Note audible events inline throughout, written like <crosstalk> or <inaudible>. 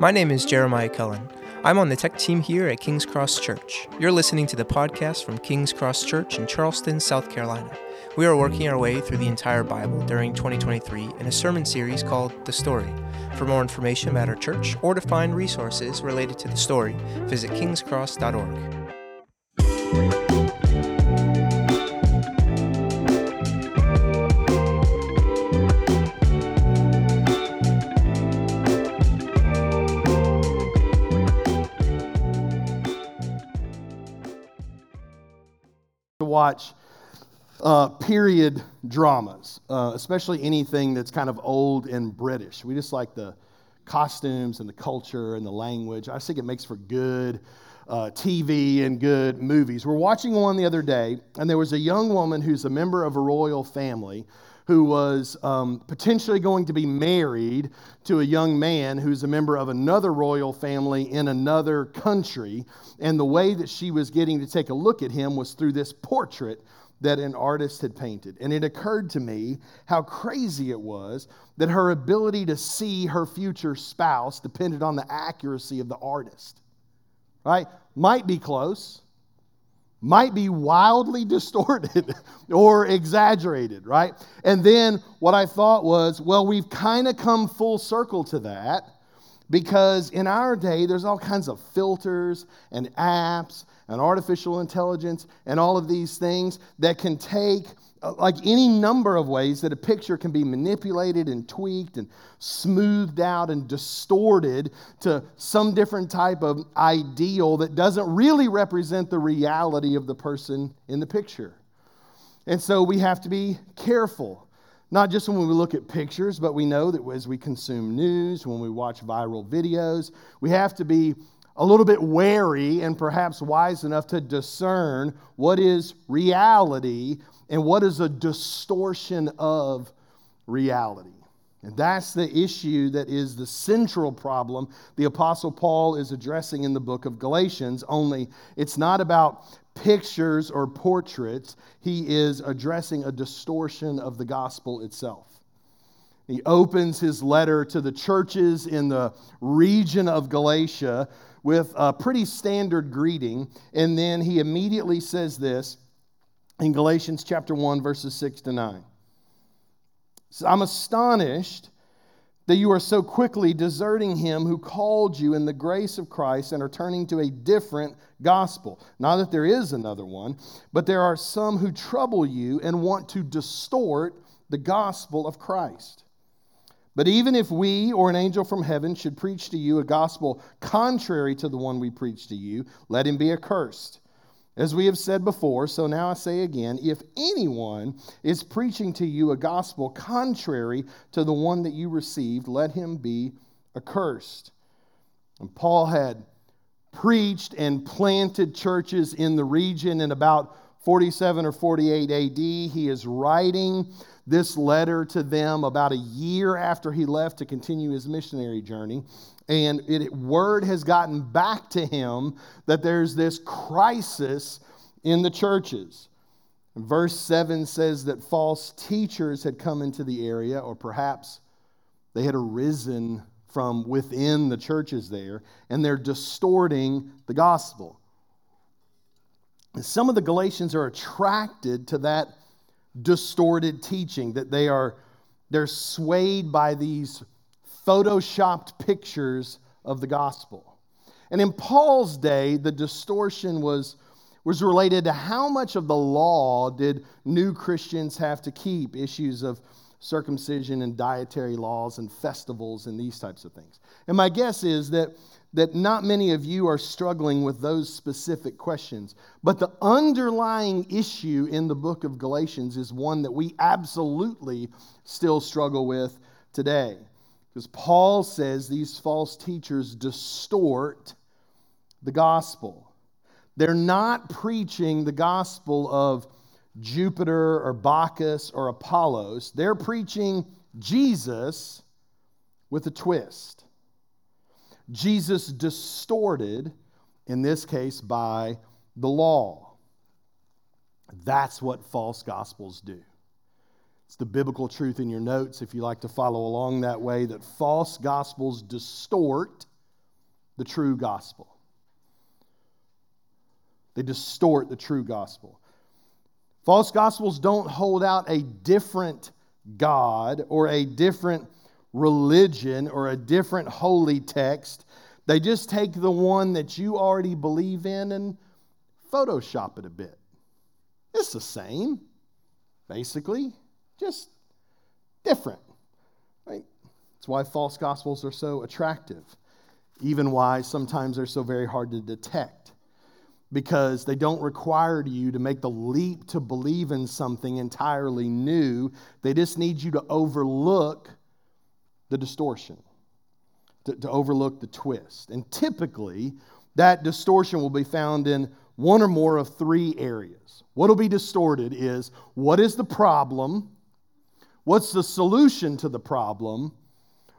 My name is Jeremiah Cullen. I'm on the tech team here at King's Cross Church. You're listening to the podcast from King's Cross Church in Charleston, South Carolina. We are working our way through the entire Bible during 2023 in a sermon series called The Story. For more information about our church or to find resources related to the story, visit kingscross.org. watch uh, period dramas, uh, especially anything that's kind of old and British. We just like the costumes and the culture and the language. I think it makes for good uh, TV and good movies. We're watching one the other day, and there was a young woman who's a member of a royal family who was um, potentially going to be married to a young man who's a member of another royal family in another country. And the way that she was getting to take a look at him was through this portrait that an artist had painted. And it occurred to me how crazy it was that her ability to see her future spouse depended on the accuracy of the artist. Right? Might be close, might be wildly <laughs> distorted or exaggerated, right? And then what I thought was, well, we've kind of come full circle to that because in our day, there's all kinds of filters and apps and artificial intelligence and all of these things that can take Uh, like any number of ways that a picture can be manipulated and tweaked and smoothed out and distorted to some different type of ideal that doesn't really represent the reality of the person in the picture. And so we have to be careful, not just when we look at pictures, but we know that as we consume news, when we watch viral videos, we have to be a little bit wary and perhaps wise enough to discern what is reality and what is a distortion of reality. And that's the issue that is the central problem the Apostle Paul is addressing in the book of Galatians, only it's not about pictures or portraits. He is addressing a distortion of the gospel itself. He opens his letter to the churches in the region of Galatia with a pretty standard greeting, and then he immediately says this in Galatians chapter 1, verses 6 to 9. So I'm astonished that you are so quickly deserting him who called you in the grace of Christ and are turning to a different gospel. Not that there is another one, but there are some who trouble you and want to distort the gospel of Christ. But even if we or an angel from heaven should preach to you a gospel contrary to the one we preach to you, let him be accursed. As we have said before, so now I say again if anyone is preaching to you a gospel contrary to the one that you received, let him be accursed. And Paul had preached and planted churches in the region in about 47 or 48 AD. He is writing this letter to them about a year after he left to continue his missionary journey and it, word has gotten back to him that there's this crisis in the churches. Verse 7 says that false teachers had come into the area, or perhaps they had arisen from within the churches there, and they're distorting the gospel. And some of the Galatians are attracted to that distorted teaching, that they are they're swayed by these photoshopped pictures of the gospel. And in Paul's day, the distortion was, was related to how much of the law did new Christians have to keep, issues of circumcision and dietary laws and festivals and these types of things. And my guess is that, that not many of you are struggling with those specific questions. But the underlying issue in the book of Galatians is one that we absolutely still struggle with today. Because Paul says these false teachers distort the gospel. They're not preaching the gospel of Jupiter or Bacchus or Apollos. They're preaching Jesus with a twist. Jesus distorted, in this case, by the law. That's what false gospels do. It's the biblical truth in your notes if you like to follow along that way that false gospels distort the true gospel. They distort the true gospel. False gospels don't hold out a different God or a different religion or a different holy text. They just take the one that you already believe in and Photoshop it a bit. It's the same, basically, just different. Right? That's why false gospels are so attractive, even why sometimes they're so very hard to detect because they don't require you to make the leap to believe in something entirely new. They just need you to overlook the distortion, to, to, overlook the twist. And typically, that distortion will be found in one or more of three areas. What will be distorted is what is the problem? What's the solution to the problem?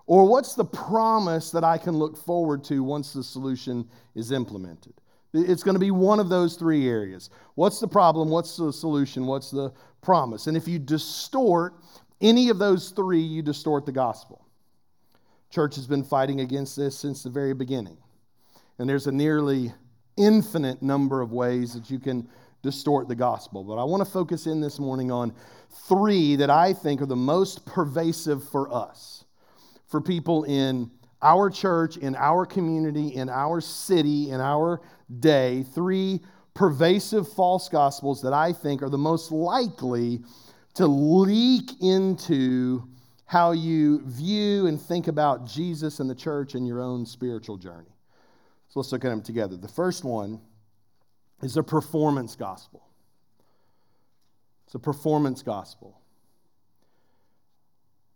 Or what's the promise that I can look forward to once the solution is implemented? It's going to be one of those three areas. What's the problem? What's the solution? What's the promise? And if you distort any of those three, you distort the gospel. Church has been fighting against this since the very beginning. And there's a nearly infinite number of ways that you can distort the gospel. But I want to focus in this morning on three that I think are the most pervasive for us, for people in our church, in our community, in our city, in our day three pervasive false gospels that I think are the most likely to leak into how you view and think about Jesus and the church and your own spiritual journey. So let's look at them together. The first one is a performance gospel. It's a performance gospel.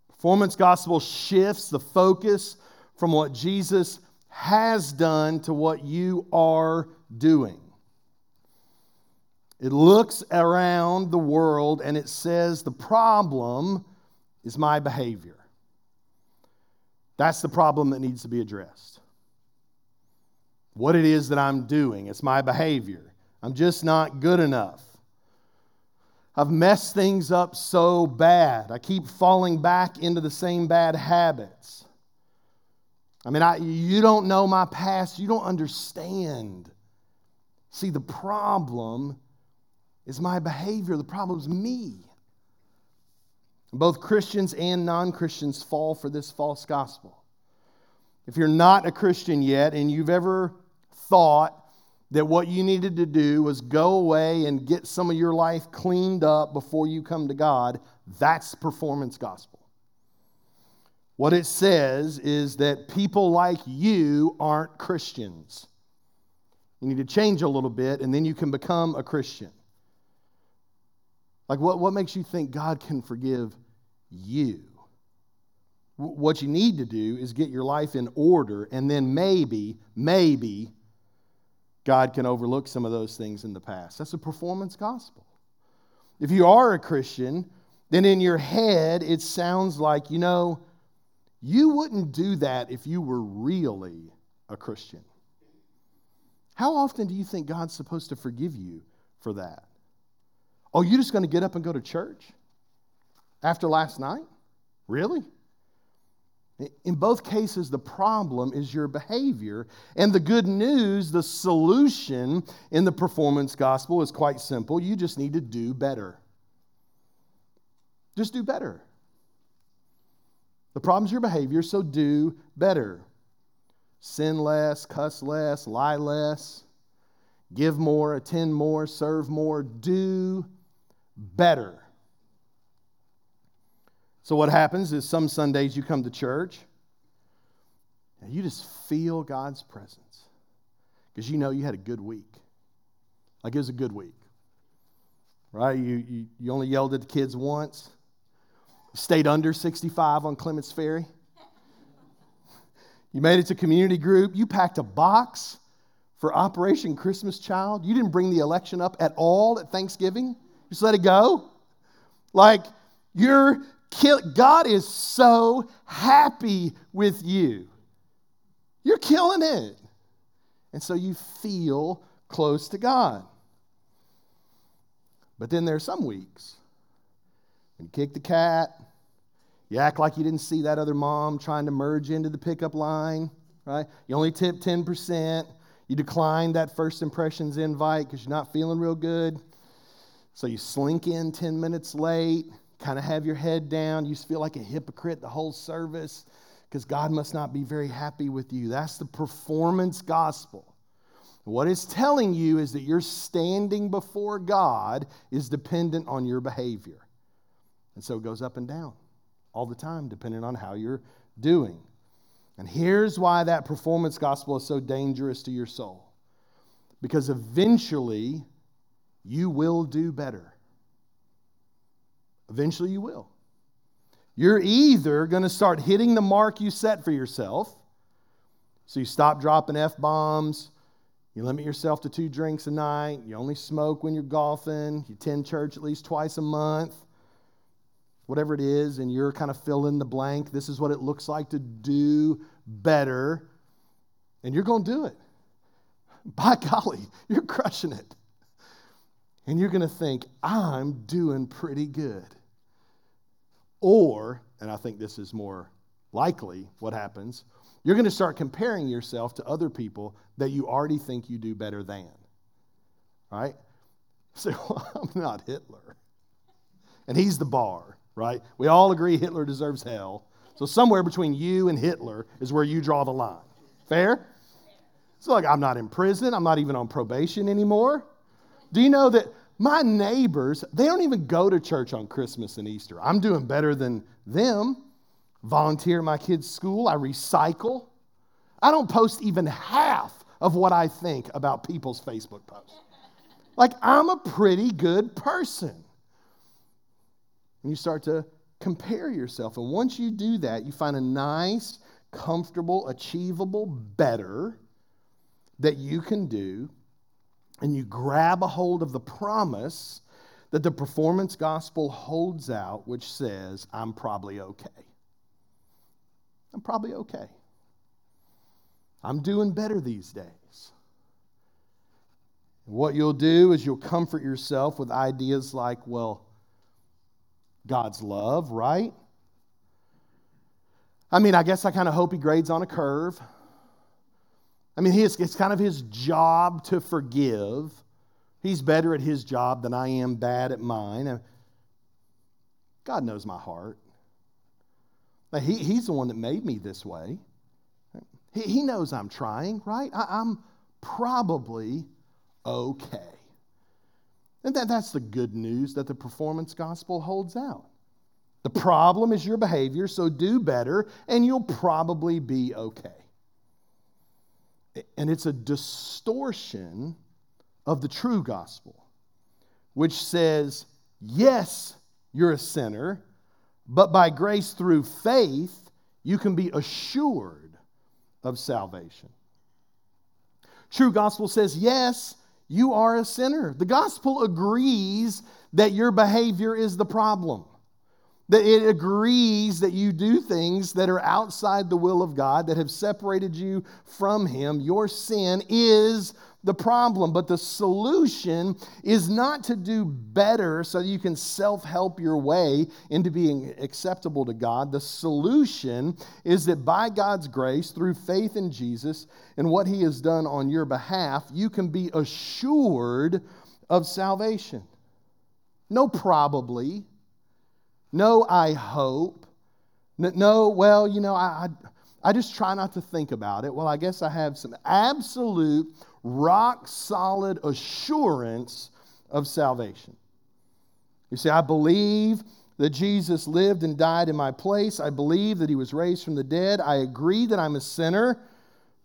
Performance gospel shifts the focus from what Jesus has done to what you are doing. It looks around the world and it says the problem is my behavior. That's the problem that needs to be addressed. What it is that I'm doing, it's my behavior. I'm just not good enough. I've messed things up so bad. I keep falling back into the same bad habits. I mean, I, you don't know my past, you don't understand. See, the problem is my behavior, the problem is me. Both Christians and non Christians fall for this false gospel. If you're not a Christian yet and you've ever thought that what you needed to do was go away and get some of your life cleaned up before you come to God, that's performance gospel. What it says is that people like you aren't Christians. You need to change a little bit, and then you can become a Christian. Like, what, what makes you think God can forgive you? What you need to do is get your life in order, and then maybe, maybe, God can overlook some of those things in the past. That's a performance gospel. If you are a Christian, then in your head it sounds like, you know, you wouldn't do that if you were really a Christian. How often do you think God's supposed to forgive you for that? Oh, you're just going to get up and go to church after last night? Really? In both cases, the problem is your behavior. And the good news, the solution in the performance gospel is quite simple. You just need to do better. Just do better. The problem is your behavior, so do better. Sin less, cuss less, lie less, give more, attend more, serve more, do better. So, what happens is some Sundays you come to church and you just feel God's presence because you know you had a good week. Like it was a good week, right? You, you, you only yelled at the kids once, stayed under 65 on Clements Ferry. You made it to community group. You packed a box for Operation Christmas Child. You didn't bring the election up at all at Thanksgiving. Just let it go. Like you're kill- God is so happy with you. You're killing it. And so you feel close to God. But then there are some weeks you kick the cat, you act like you didn't see that other mom trying to merge into the pickup line, right? You only tip 10%. You decline that first impressions invite because you're not feeling real good. So you slink in 10 minutes late, kind of have your head down. You feel like a hypocrite the whole service because God must not be very happy with you. That's the performance gospel. What it's telling you is that your standing before God is dependent on your behavior. And so it goes up and down all the time, depending on how you're doing. And here's why that performance gospel is so dangerous to your soul. Because eventually, you will do better. Eventually, you will. You're either going to start hitting the mark you set for yourself, so you stop dropping F bombs, you limit yourself to two drinks a night, you only smoke when you're golfing, you attend church at least twice a month, whatever it is, and you're kind of fill in the blank. This is what it looks like to do better. And you're going to do it. <laughs> By golly, you're crushing it. And you're going to think, I'm doing pretty good. Or, and I think this is more likely what happens, you're going to start comparing yourself to other people that you already think you do better than. Right? Say, <laughs> well, I'm not Hitler. And he's the bar right? We all agree Hitler deserves hell. So somewhere between you and Hitler is where you draw the line. Fair? So, like, I'm not in prison. I'm not even on probation anymore. Do you know that my neighbors, they don't even go to church on Christmas and Easter? I'm doing better than them. Volunteer at my kids' school. I recycle. I don't post even half of what I think about people's Facebook posts. Like, I'm a pretty good person and you start to compare yourself. And once you do that, you find a nice, comfortable, achievable better that you can do, and you grab a hold of the promise that the performance gospel holds out, which says, I'm probably okay. I'm probably okay. I'm doing better these days. What you'll do is you'll comfort yourself with ideas like, well, God's love, right? I mean, I guess I kind of hope he grades on a curve. I mean, it's kind of his job to forgive. He's better at his job than I am bad at mine. God knows my heart. He, he's the one that made me this way. He, he knows I'm trying, right? I, I'm probably okay. And that, that's the good news that the performance gospel holds out. The problem is your behavior, so do better, and you'll probably be okay. And it's a distortion of the true gospel, which says, yes, you're a sinner, but by grace through faith, you can be assured of salvation. True gospel says, yes, you are a sinner. The gospel agrees that your behavior is the problem. That it agrees that you do things that are outside the will of God, that have separated you from Him. Your sin is the problem. But the solution is not to do better so you can self help your way into being acceptable to God. The solution is that by God's grace, through faith in Jesus and what He has done on your behalf, you can be assured of salvation. No, probably. No, I hope. No, well, you know, I, I, I just try not to think about it. Well, I guess I have some absolute rock solid assurance of salvation. You see, I believe that Jesus lived and died in my place. I believe that he was raised from the dead. I agree that I'm a sinner,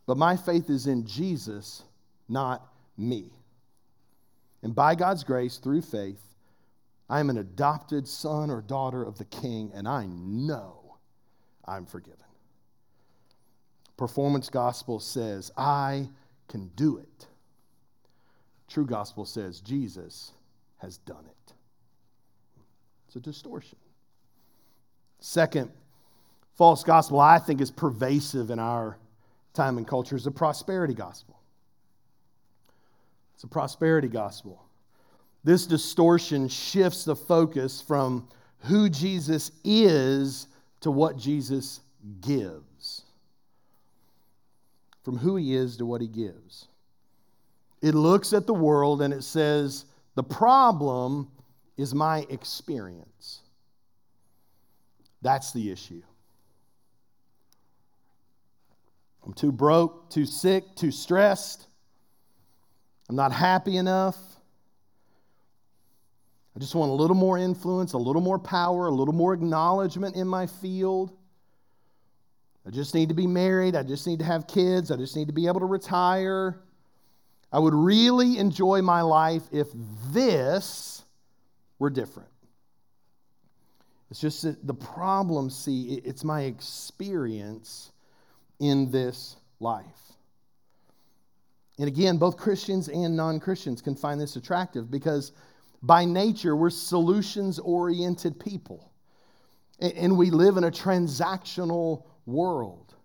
but my faith is in Jesus, not me. And by God's grace, through faith, I am an adopted son or daughter of the king, and I know I'm forgiven. Performance gospel says, I can do it. True gospel says Jesus has done it. It's a distortion. Second, false gospel I think is pervasive in our time and culture is the prosperity gospel. It's a prosperity gospel. This distortion shifts the focus from who Jesus is to what Jesus gives. from who he is to what he gives. It looks at the world and it says, the problem is my experience. That's the issue. I'm too broke, too sick, too stressed. I'm not happy enough. I just want a little more influence, a little more power, a little more acknowledgement in my field. I just need to be married. I just need to have kids. I just need to be able to retire. I would really enjoy my life if this were different. It's just that the problem, see, it's my experience in this life. And again, both Christians and non Christians can find this attractive because by nature, we're solutions oriented people. And we live in a transactional world.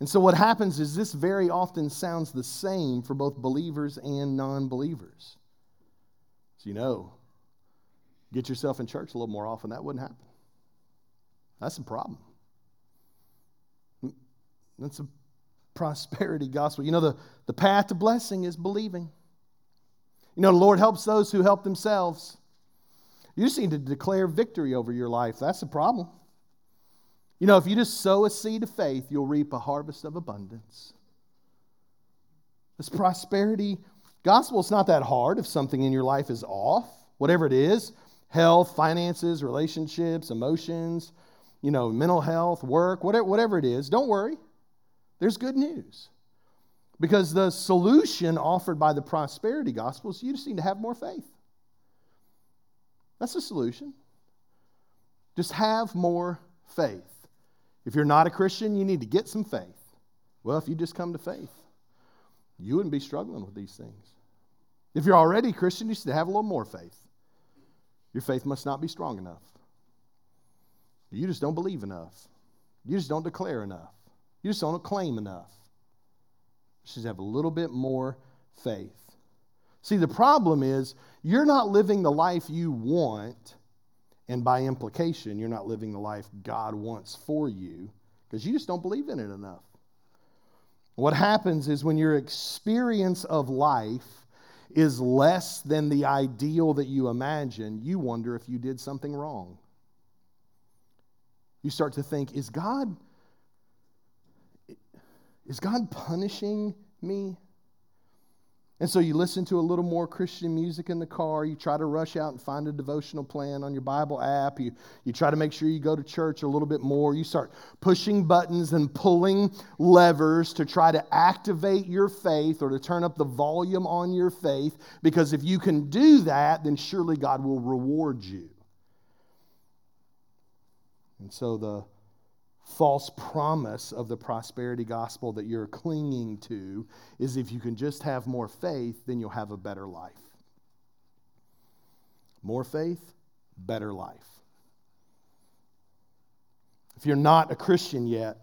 And so, what happens is this very often sounds the same for both believers and non believers. So, you know, get yourself in church a little more often, that wouldn't happen. That's a problem. That's a prosperity gospel. You know, the, the path to blessing is believing. You know, the Lord helps those who help themselves. You just need to declare victory over your life. That's the problem. You know, if you just sow a seed of faith, you'll reap a harvest of abundance. This prosperity gospel is not that hard if something in your life is off, whatever it is health, finances, relationships, emotions, you know, mental health, work, whatever, whatever it is. Don't worry. There's good news. Because the solution offered by the prosperity gospel is you just need to have more faith. That's the solution. Just have more faith. If you're not a Christian, you need to get some faith. Well, if you just come to faith, you wouldn't be struggling with these things. If you're already a Christian, you should have a little more faith. Your faith must not be strong enough. You just don't believe enough. You just don't declare enough. You just don't claim enough. Should have a little bit more faith. See, the problem is you're not living the life you want, and by implication, you're not living the life God wants for you because you just don't believe in it enough. What happens is when your experience of life is less than the ideal that you imagine, you wonder if you did something wrong. You start to think, is God is God punishing me? And so you listen to a little more Christian music in the car. You try to rush out and find a devotional plan on your Bible app. You, you try to make sure you go to church a little bit more. You start pushing buttons and pulling levers to try to activate your faith or to turn up the volume on your faith. Because if you can do that, then surely God will reward you. And so the false promise of the prosperity gospel that you're clinging to is if you can just have more faith, then you'll have a better life. More faith, better life. If you're not a Christian yet,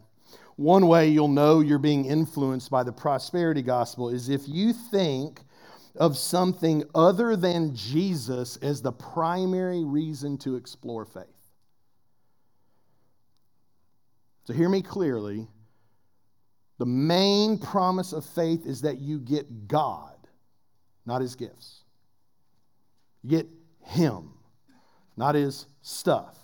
one way you'll know you're being influenced by the prosperity gospel is if you think of something other than Jesus as the primary reason to explore faith. So hear me clearly. The main promise of faith is that you get God, not his gifts. You get him, not his stuff.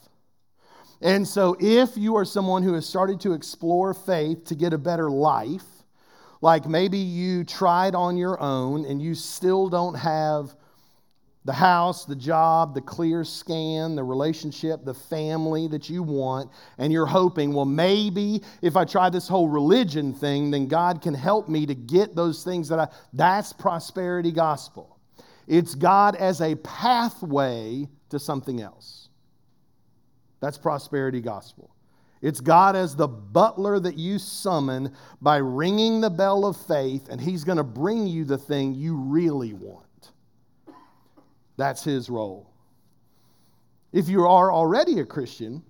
And so, if you are someone who has started to explore faith to get a better life, like maybe you tried on your own and you still don't have the house, the job, the clear scan, the relationship, the family that you want, and you're hoping, well, maybe if I try this whole religion thing, then God can help me to get those things that I. That's prosperity gospel. It's God as a pathway to something else. That's prosperity gospel. It's God as the butler that you summon by ringing the bell of faith, and He's going to bring you the thing you really want. That's his role. If you are already a Christian,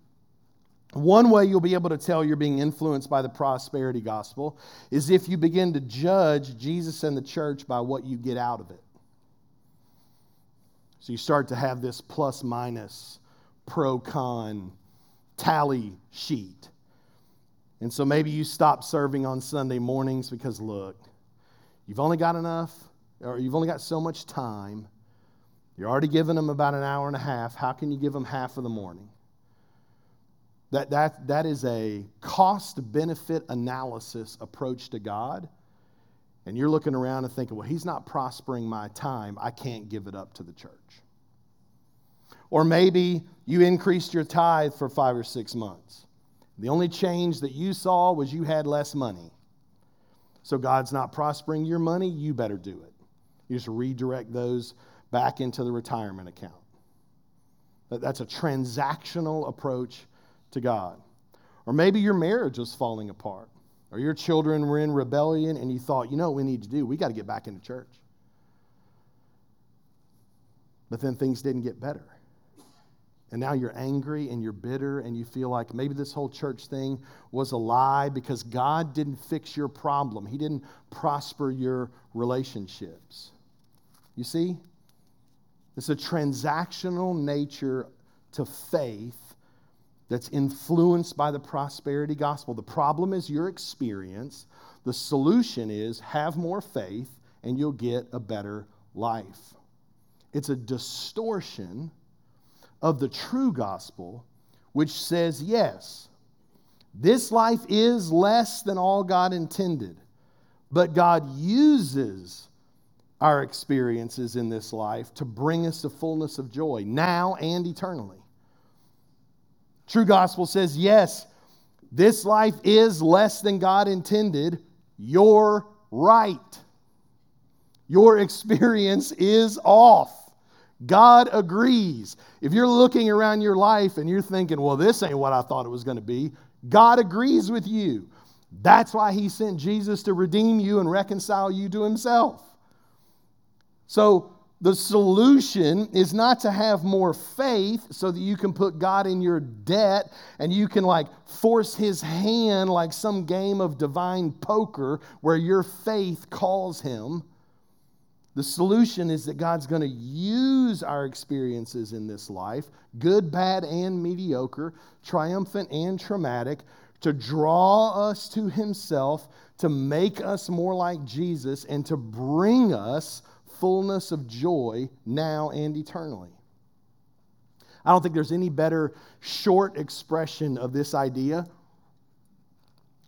one way you'll be able to tell you're being influenced by the prosperity gospel is if you begin to judge Jesus and the church by what you get out of it. So you start to have this plus minus, pro con tally sheet. And so maybe you stop serving on Sunday mornings because, look, you've only got enough, or you've only got so much time. You're already giving them about an hour and a half. How can you give them half of the morning? That, that, that is a cost benefit analysis approach to God. And you're looking around and thinking, well, He's not prospering my time. I can't give it up to the church. Or maybe you increased your tithe for five or six months. The only change that you saw was you had less money. So God's not prospering your money, you better do it. You just redirect those back into the retirement account. That's a transactional approach to God. Or maybe your marriage was falling apart, or your children were in rebellion and you thought, you know what we need to do? We got to get back into church. But then things didn't get better. And now you're angry and you're bitter and you feel like maybe this whole church thing was a lie because God didn't fix your problem. He didn't prosper your relationships. You see? It's a transactional nature to faith that's influenced by the prosperity gospel. The problem is your experience. The solution is have more faith and you'll get a better life. It's a distortion of the true gospel, which says, yes, this life is less than all God intended, but God uses our experiences in this life to bring us the fullness of joy now and eternally. True gospel says, yes, this life is less than God intended. You're right. Your experience is off. God agrees. If you're looking around your life and you're thinking, well, this ain't what I thought it was going to be, God agrees with you. That's why he sent Jesus to redeem you and reconcile you to himself. So, the solution is not to have more faith so that you can put God in your debt and you can like force his hand like some game of divine poker where your faith calls him. The solution is that God's going to use our experiences in this life, good, bad, and mediocre, triumphant and traumatic, to draw us to Himself, to make us more like Jesus, and to bring us fullness of joy now and eternally. I don't think there's any better short expression of this idea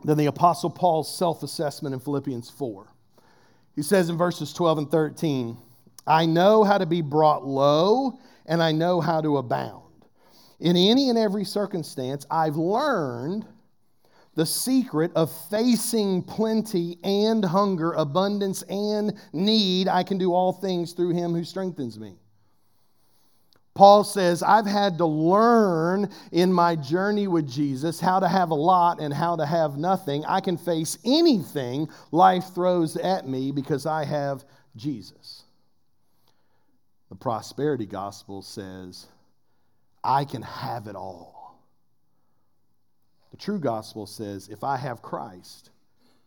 than the Apostle Paul's self assessment in Philippians 4. He says in verses 12 and 13, I know how to be brought low, and I know how to abound. In any and every circumstance, I've learned the secret of facing plenty and hunger, abundance and need. I can do all things through him who strengthens me. Paul says, I've had to learn in my journey with Jesus how to have a lot and how to have nothing. I can face anything life throws at me because I have Jesus. The prosperity gospel says, I can have it all. True gospel says, if I have Christ,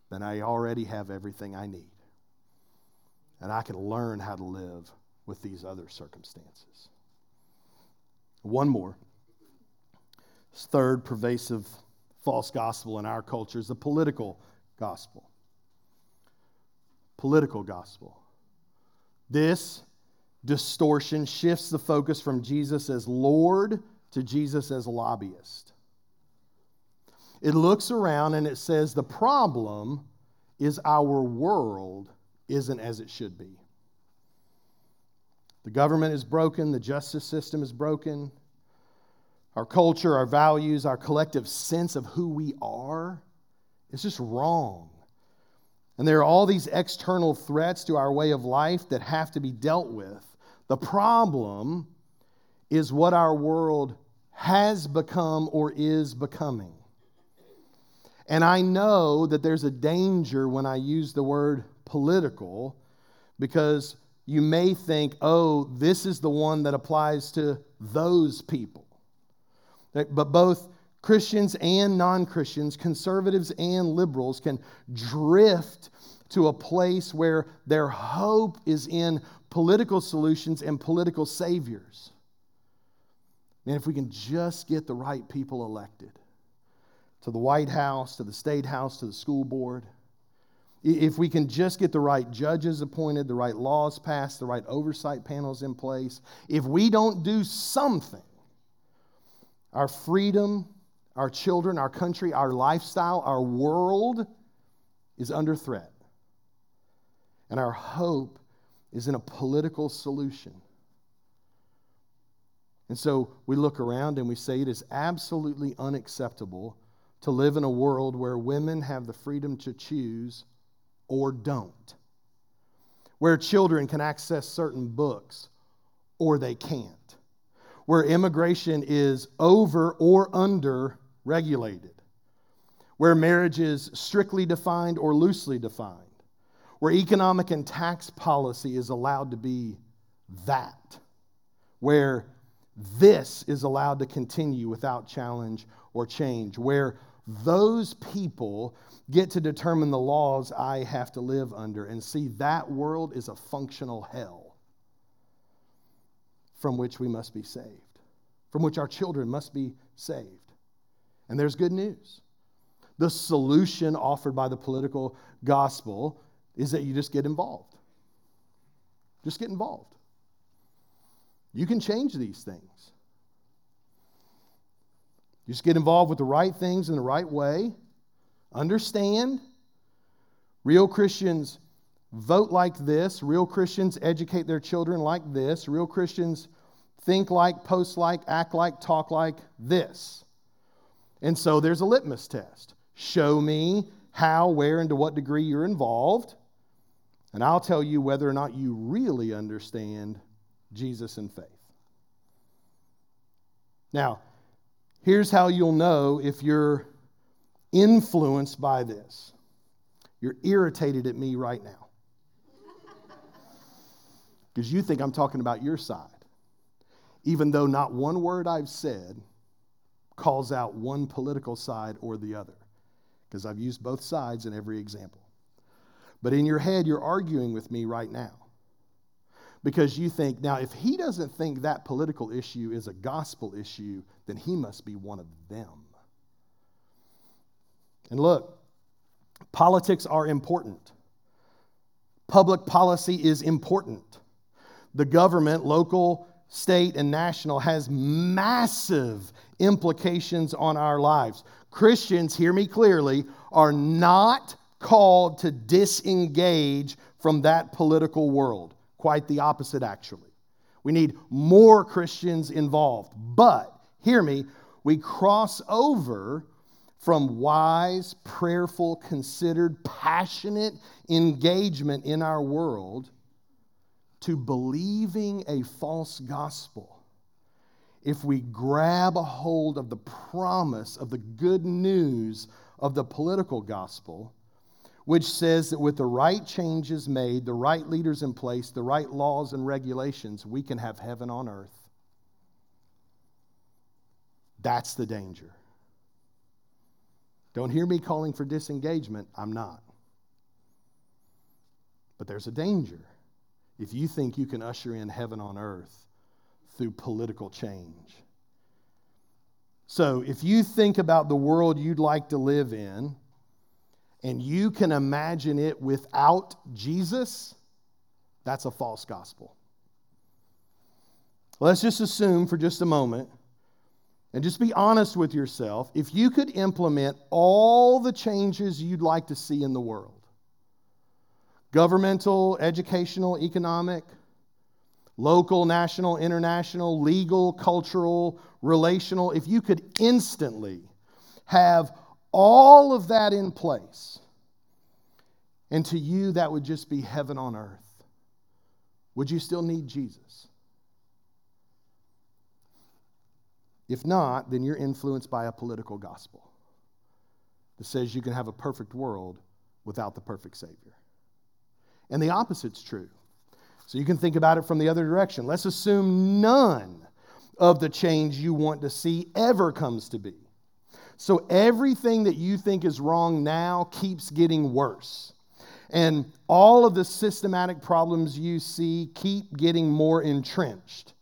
then I already have everything I need. And I can learn how to live with these other circumstances. One more. Third pervasive false gospel in our culture is the political gospel. Political gospel. This distortion shifts the focus from Jesus as Lord to Jesus as lobbyist. It looks around and it says the problem is our world isn't as it should be. The government is broken, the justice system is broken. Our culture, our values, our collective sense of who we are is just wrong. And there are all these external threats to our way of life that have to be dealt with. The problem is what our world has become or is becoming. And I know that there's a danger when I use the word political because you may think, oh, this is the one that applies to those people. But both Christians and non Christians, conservatives and liberals, can drift to a place where their hope is in political solutions and political saviors. And if we can just get the right people elected to the White House, to the State House, to the school board. If we can just get the right judges appointed, the right laws passed, the right oversight panels in place, if we don't do something, our freedom, our children, our country, our lifestyle, our world is under threat. And our hope is in a political solution. And so we look around and we say it is absolutely unacceptable to live in a world where women have the freedom to choose or don't, where children can access certain books or they can't, where immigration is over or under regulated, where marriage is strictly defined or loosely defined, where economic and tax policy is allowed to be that, where this is allowed to continue without challenge or change, where those people get to determine the laws I have to live under. And see, that world is a functional hell from which we must be saved, from which our children must be saved. And there's good news. The solution offered by the political gospel is that you just get involved. Just get involved. You can change these things. Just get involved with the right things in the right way. Understand. Real Christians vote like this. Real Christians educate their children like this. Real Christians think like, post like, act like, talk like this. And so there's a litmus test. Show me how, where, and to what degree you're involved, and I'll tell you whether or not you really understand Jesus and faith. Now, here's how you'll know if you're influenced by this. You're irritated at me right now because you think I'm talking about your side, even though not one word I've said calls out one political side or the other, because I've used both sides in every example. But in your head, you're arguing with me right now because you think, now, if he doesn't think that political issue is a gospel issue, then he must be one of them. And look, politics are important. Public policy is important. The government, local, state, and national, has massive implications on our lives. Christians, hear me clearly, are not called to disengage from that political world. Quite the opposite, actually. We need more Christians involved. But, hear me, we cross over from wise, prayerful, considered, passionate engagement in our world to believing a false gospel. If we grab a hold of the promise of the good news of the political gospel, which says that with the right changes made, the right leaders in place, the right laws and regulations, we can have heaven on earth. That's the danger. Don't hear me calling for disengagement. I'm not. But there's a danger if you think you can usher in heaven on earth through political change. So, if you think about the world you'd like to live in, and you can imagine it without Jesus, that's a false gospel. Let's just assume for just a moment and just be honest with yourself if you could implement all the changes you'd like to see in the world governmental, educational, economic, local, national, international, legal, cultural, relational if you could instantly have all of that in place. And to you, that would just be heaven on earth. Would you still need Jesus? If not, then you're influenced by a political gospel that says you can have a perfect world without the perfect Savior. And the opposite's true. So you can think about it from the other direction. Let's assume none of the change you want to see ever comes to be. So everything that you think is wrong now keeps getting worse. And all of the systematic problems you see keep getting more entrenched.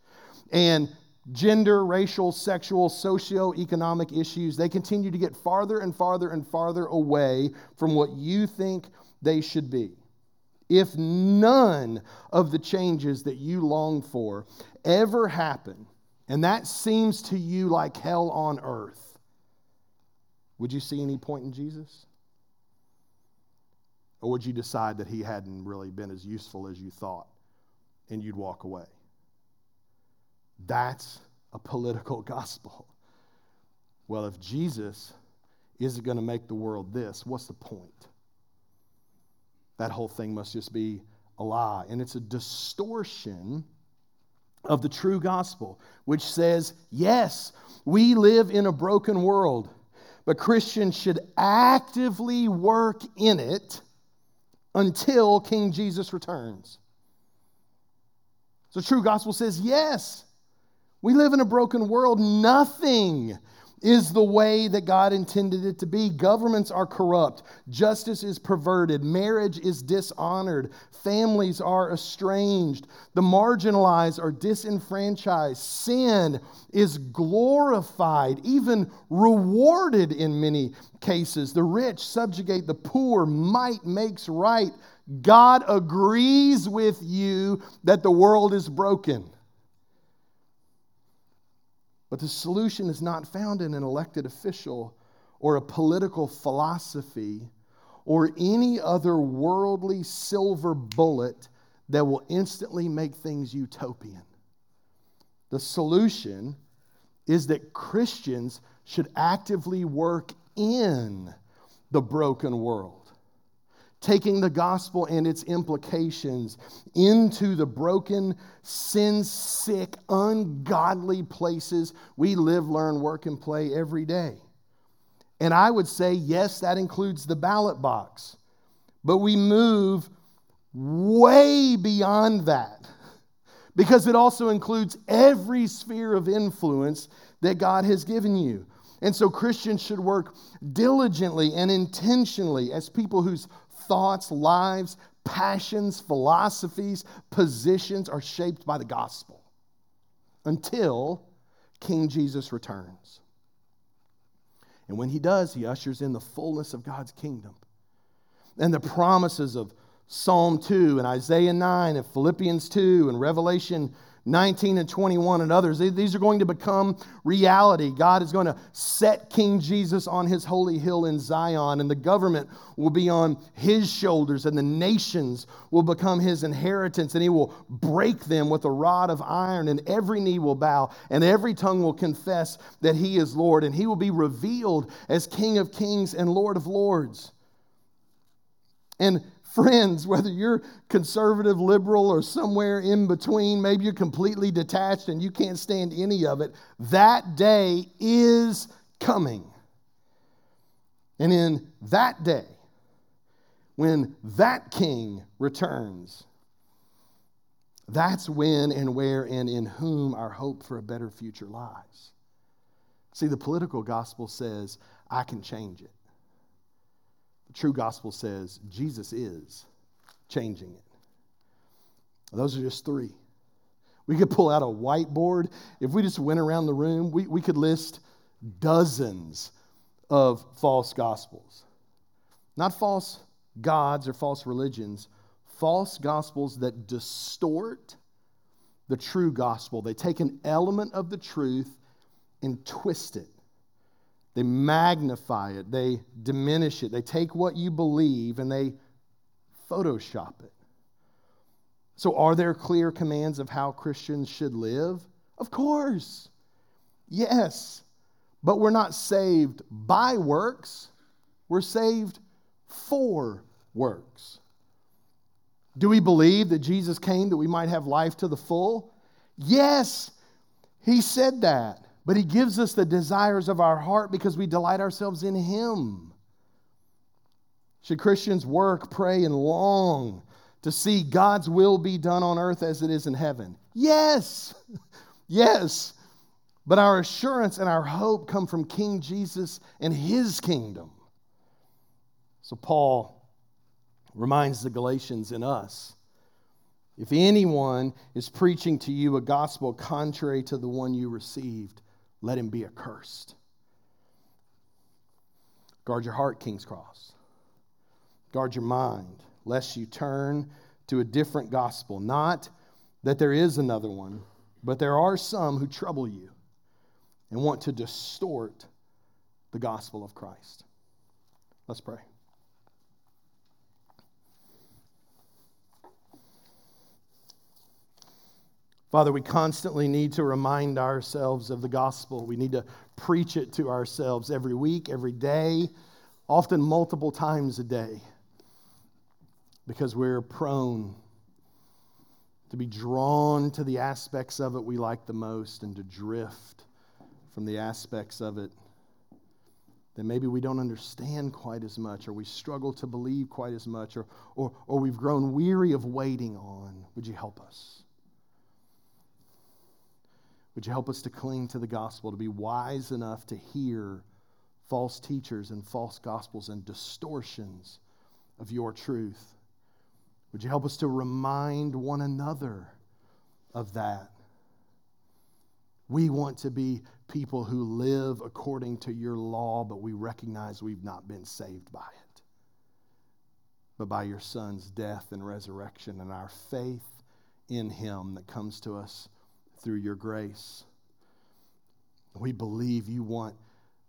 And gender, racial, sexual, socio-economic issues, they continue to get farther and farther and farther away from what you think they should be. If none of the changes that you long for ever happen, and that seems to you like hell on earth, would you see any point in Jesus? Or would you decide that he hadn't really been as useful as you thought and you'd walk away? That's a political <laughs> gospel. Well, if Jesus isn't going to make the world this, what's the point? That whole thing must just be a lie. And it's a distortion of the true gospel, which says, yes, we live in a broken world, but Christians should actively work in it until King Jesus returns. So, true gospel says, yes, we live in a broken world. Nothing is the way that God intended it to be. Governments are corrupt, justice is perverted, marriage is dishonored, families are estranged, the marginalized are disenfranchised, sin is glorified, even rewarded in many cases. The rich subjugate the poor, might makes right. God agrees with you that the world is broken. But the solution is not found in an elected official or a political philosophy or any other worldly silver bullet that will instantly make things utopian. The solution is that Christians should actively work in the broken world taking the gospel and its implications into the broken, sin sick, ungodly places we live, learn, work, and play every day. And I would say, yes, that includes the ballot box. But we move way beyond that because it also includes every sphere of influence that God has given you. And so Christians should work diligently and intentionally as people whose thoughts, lives, passions, philosophies, positions are shaped by the gospel until King Jesus returns. And when he does, he ushers in the fullness of God's kingdom. And the promises of Psalm 2 and Isaiah 9 and Philippians 2 and Revelation 19 and 21 and others. These are going to become reality. God is going to set King Jesus on his holy hill in Zion, and the government will be on his shoulders, and the nations will become his inheritance, and he will break them with a rod of iron, and every knee will bow, and every tongue will confess that he is Lord, and he will be revealed as King of kings and Lord of lords. And friends, <laughs> whether you're conservative, liberal, or somewhere in between, maybe you're completely detached and you can't stand any of it, that day is coming. And in that day, when that king returns, that's when and where and in whom our hope for a better future lies. See, the political gospel says, I can change it. True gospel says Jesus is changing it. Those are just three. We could pull out a whiteboard. If we just went around the room, we, we could list dozens of false gospels. Not false gods or false religions, false gospels that distort the true gospel. They take an element of the truth and twist it they magnify it, they diminish it, they take what you believe and they Photoshop it. So, are there clear commands of how Christians should live? Of course. Yes. But we're not saved by works, we're saved for works. Do we believe that Jesus came that we might have life to the full? Yes, he said that. But He gives us the desires of our heart because we delight ourselves in Him. Should Christians work, pray, and long to see God's will be done on earth as it is in heaven? Yes, <laughs> yes. But our assurance and our hope come from King Jesus and His kingdom. So Paul reminds the Galatians and us If anyone is preaching to you a gospel contrary to the one you received, let him be accursed. Guard your heart, King's Cross. Guard your mind, lest you turn to a different gospel. Not that there is another one, but there are some who trouble you and want to distort the gospel of Christ. Let's pray. Father, we constantly need to remind ourselves of the gospel. We need to preach it to ourselves every week, every day, often multiple times a day, because we're prone to be drawn to the aspects of it we like the most and to drift from the aspects of it that maybe we don't understand quite as much or we struggle to believe quite as much or, or, or we've grown weary of waiting on. Would you help us? Would you help us to cling to the gospel, to be wise enough to hear false teachers and false gospels and distortions of your truth? Would you help us to remind one another of that? We want to be people who live according to your law, but we recognize we've not been saved by it. But by your Son's death and resurrection and our faith in him that comes to us through your grace. We believe you want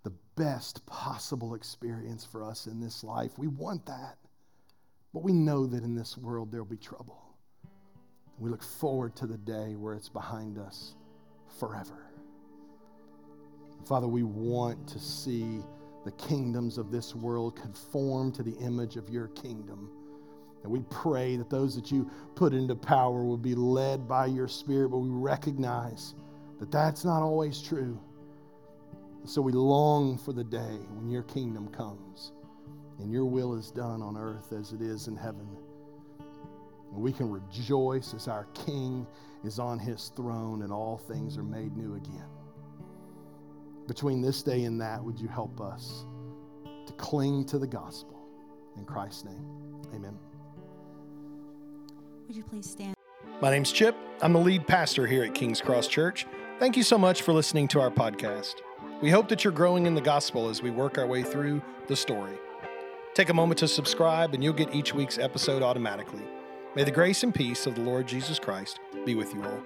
the best possible experience for us in this life. We want that. But we know that in this world there'll be trouble. We look forward to the day where it's behind us forever. Father, we want to see the kingdoms of this world conform to the image of your kingdom. And we pray that those that you put into power will be led by your Spirit, but we recognize that that's not always true. So we long for the day when your kingdom comes and your will is done on earth as it is in heaven. And we can rejoice as our King is on his throne and all things are made new again. Between this day and that, would you help us to cling to the gospel? In Christ's name, amen. Would you please stand? My name's Chip. I'm the lead pastor here at King's Cross Church. Thank you so much for listening to our podcast. We hope that you're growing in the gospel as we work our way through the story. Take a moment to subscribe, and you'll get each week's episode automatically. May the grace and peace of the Lord Jesus Christ be with you all.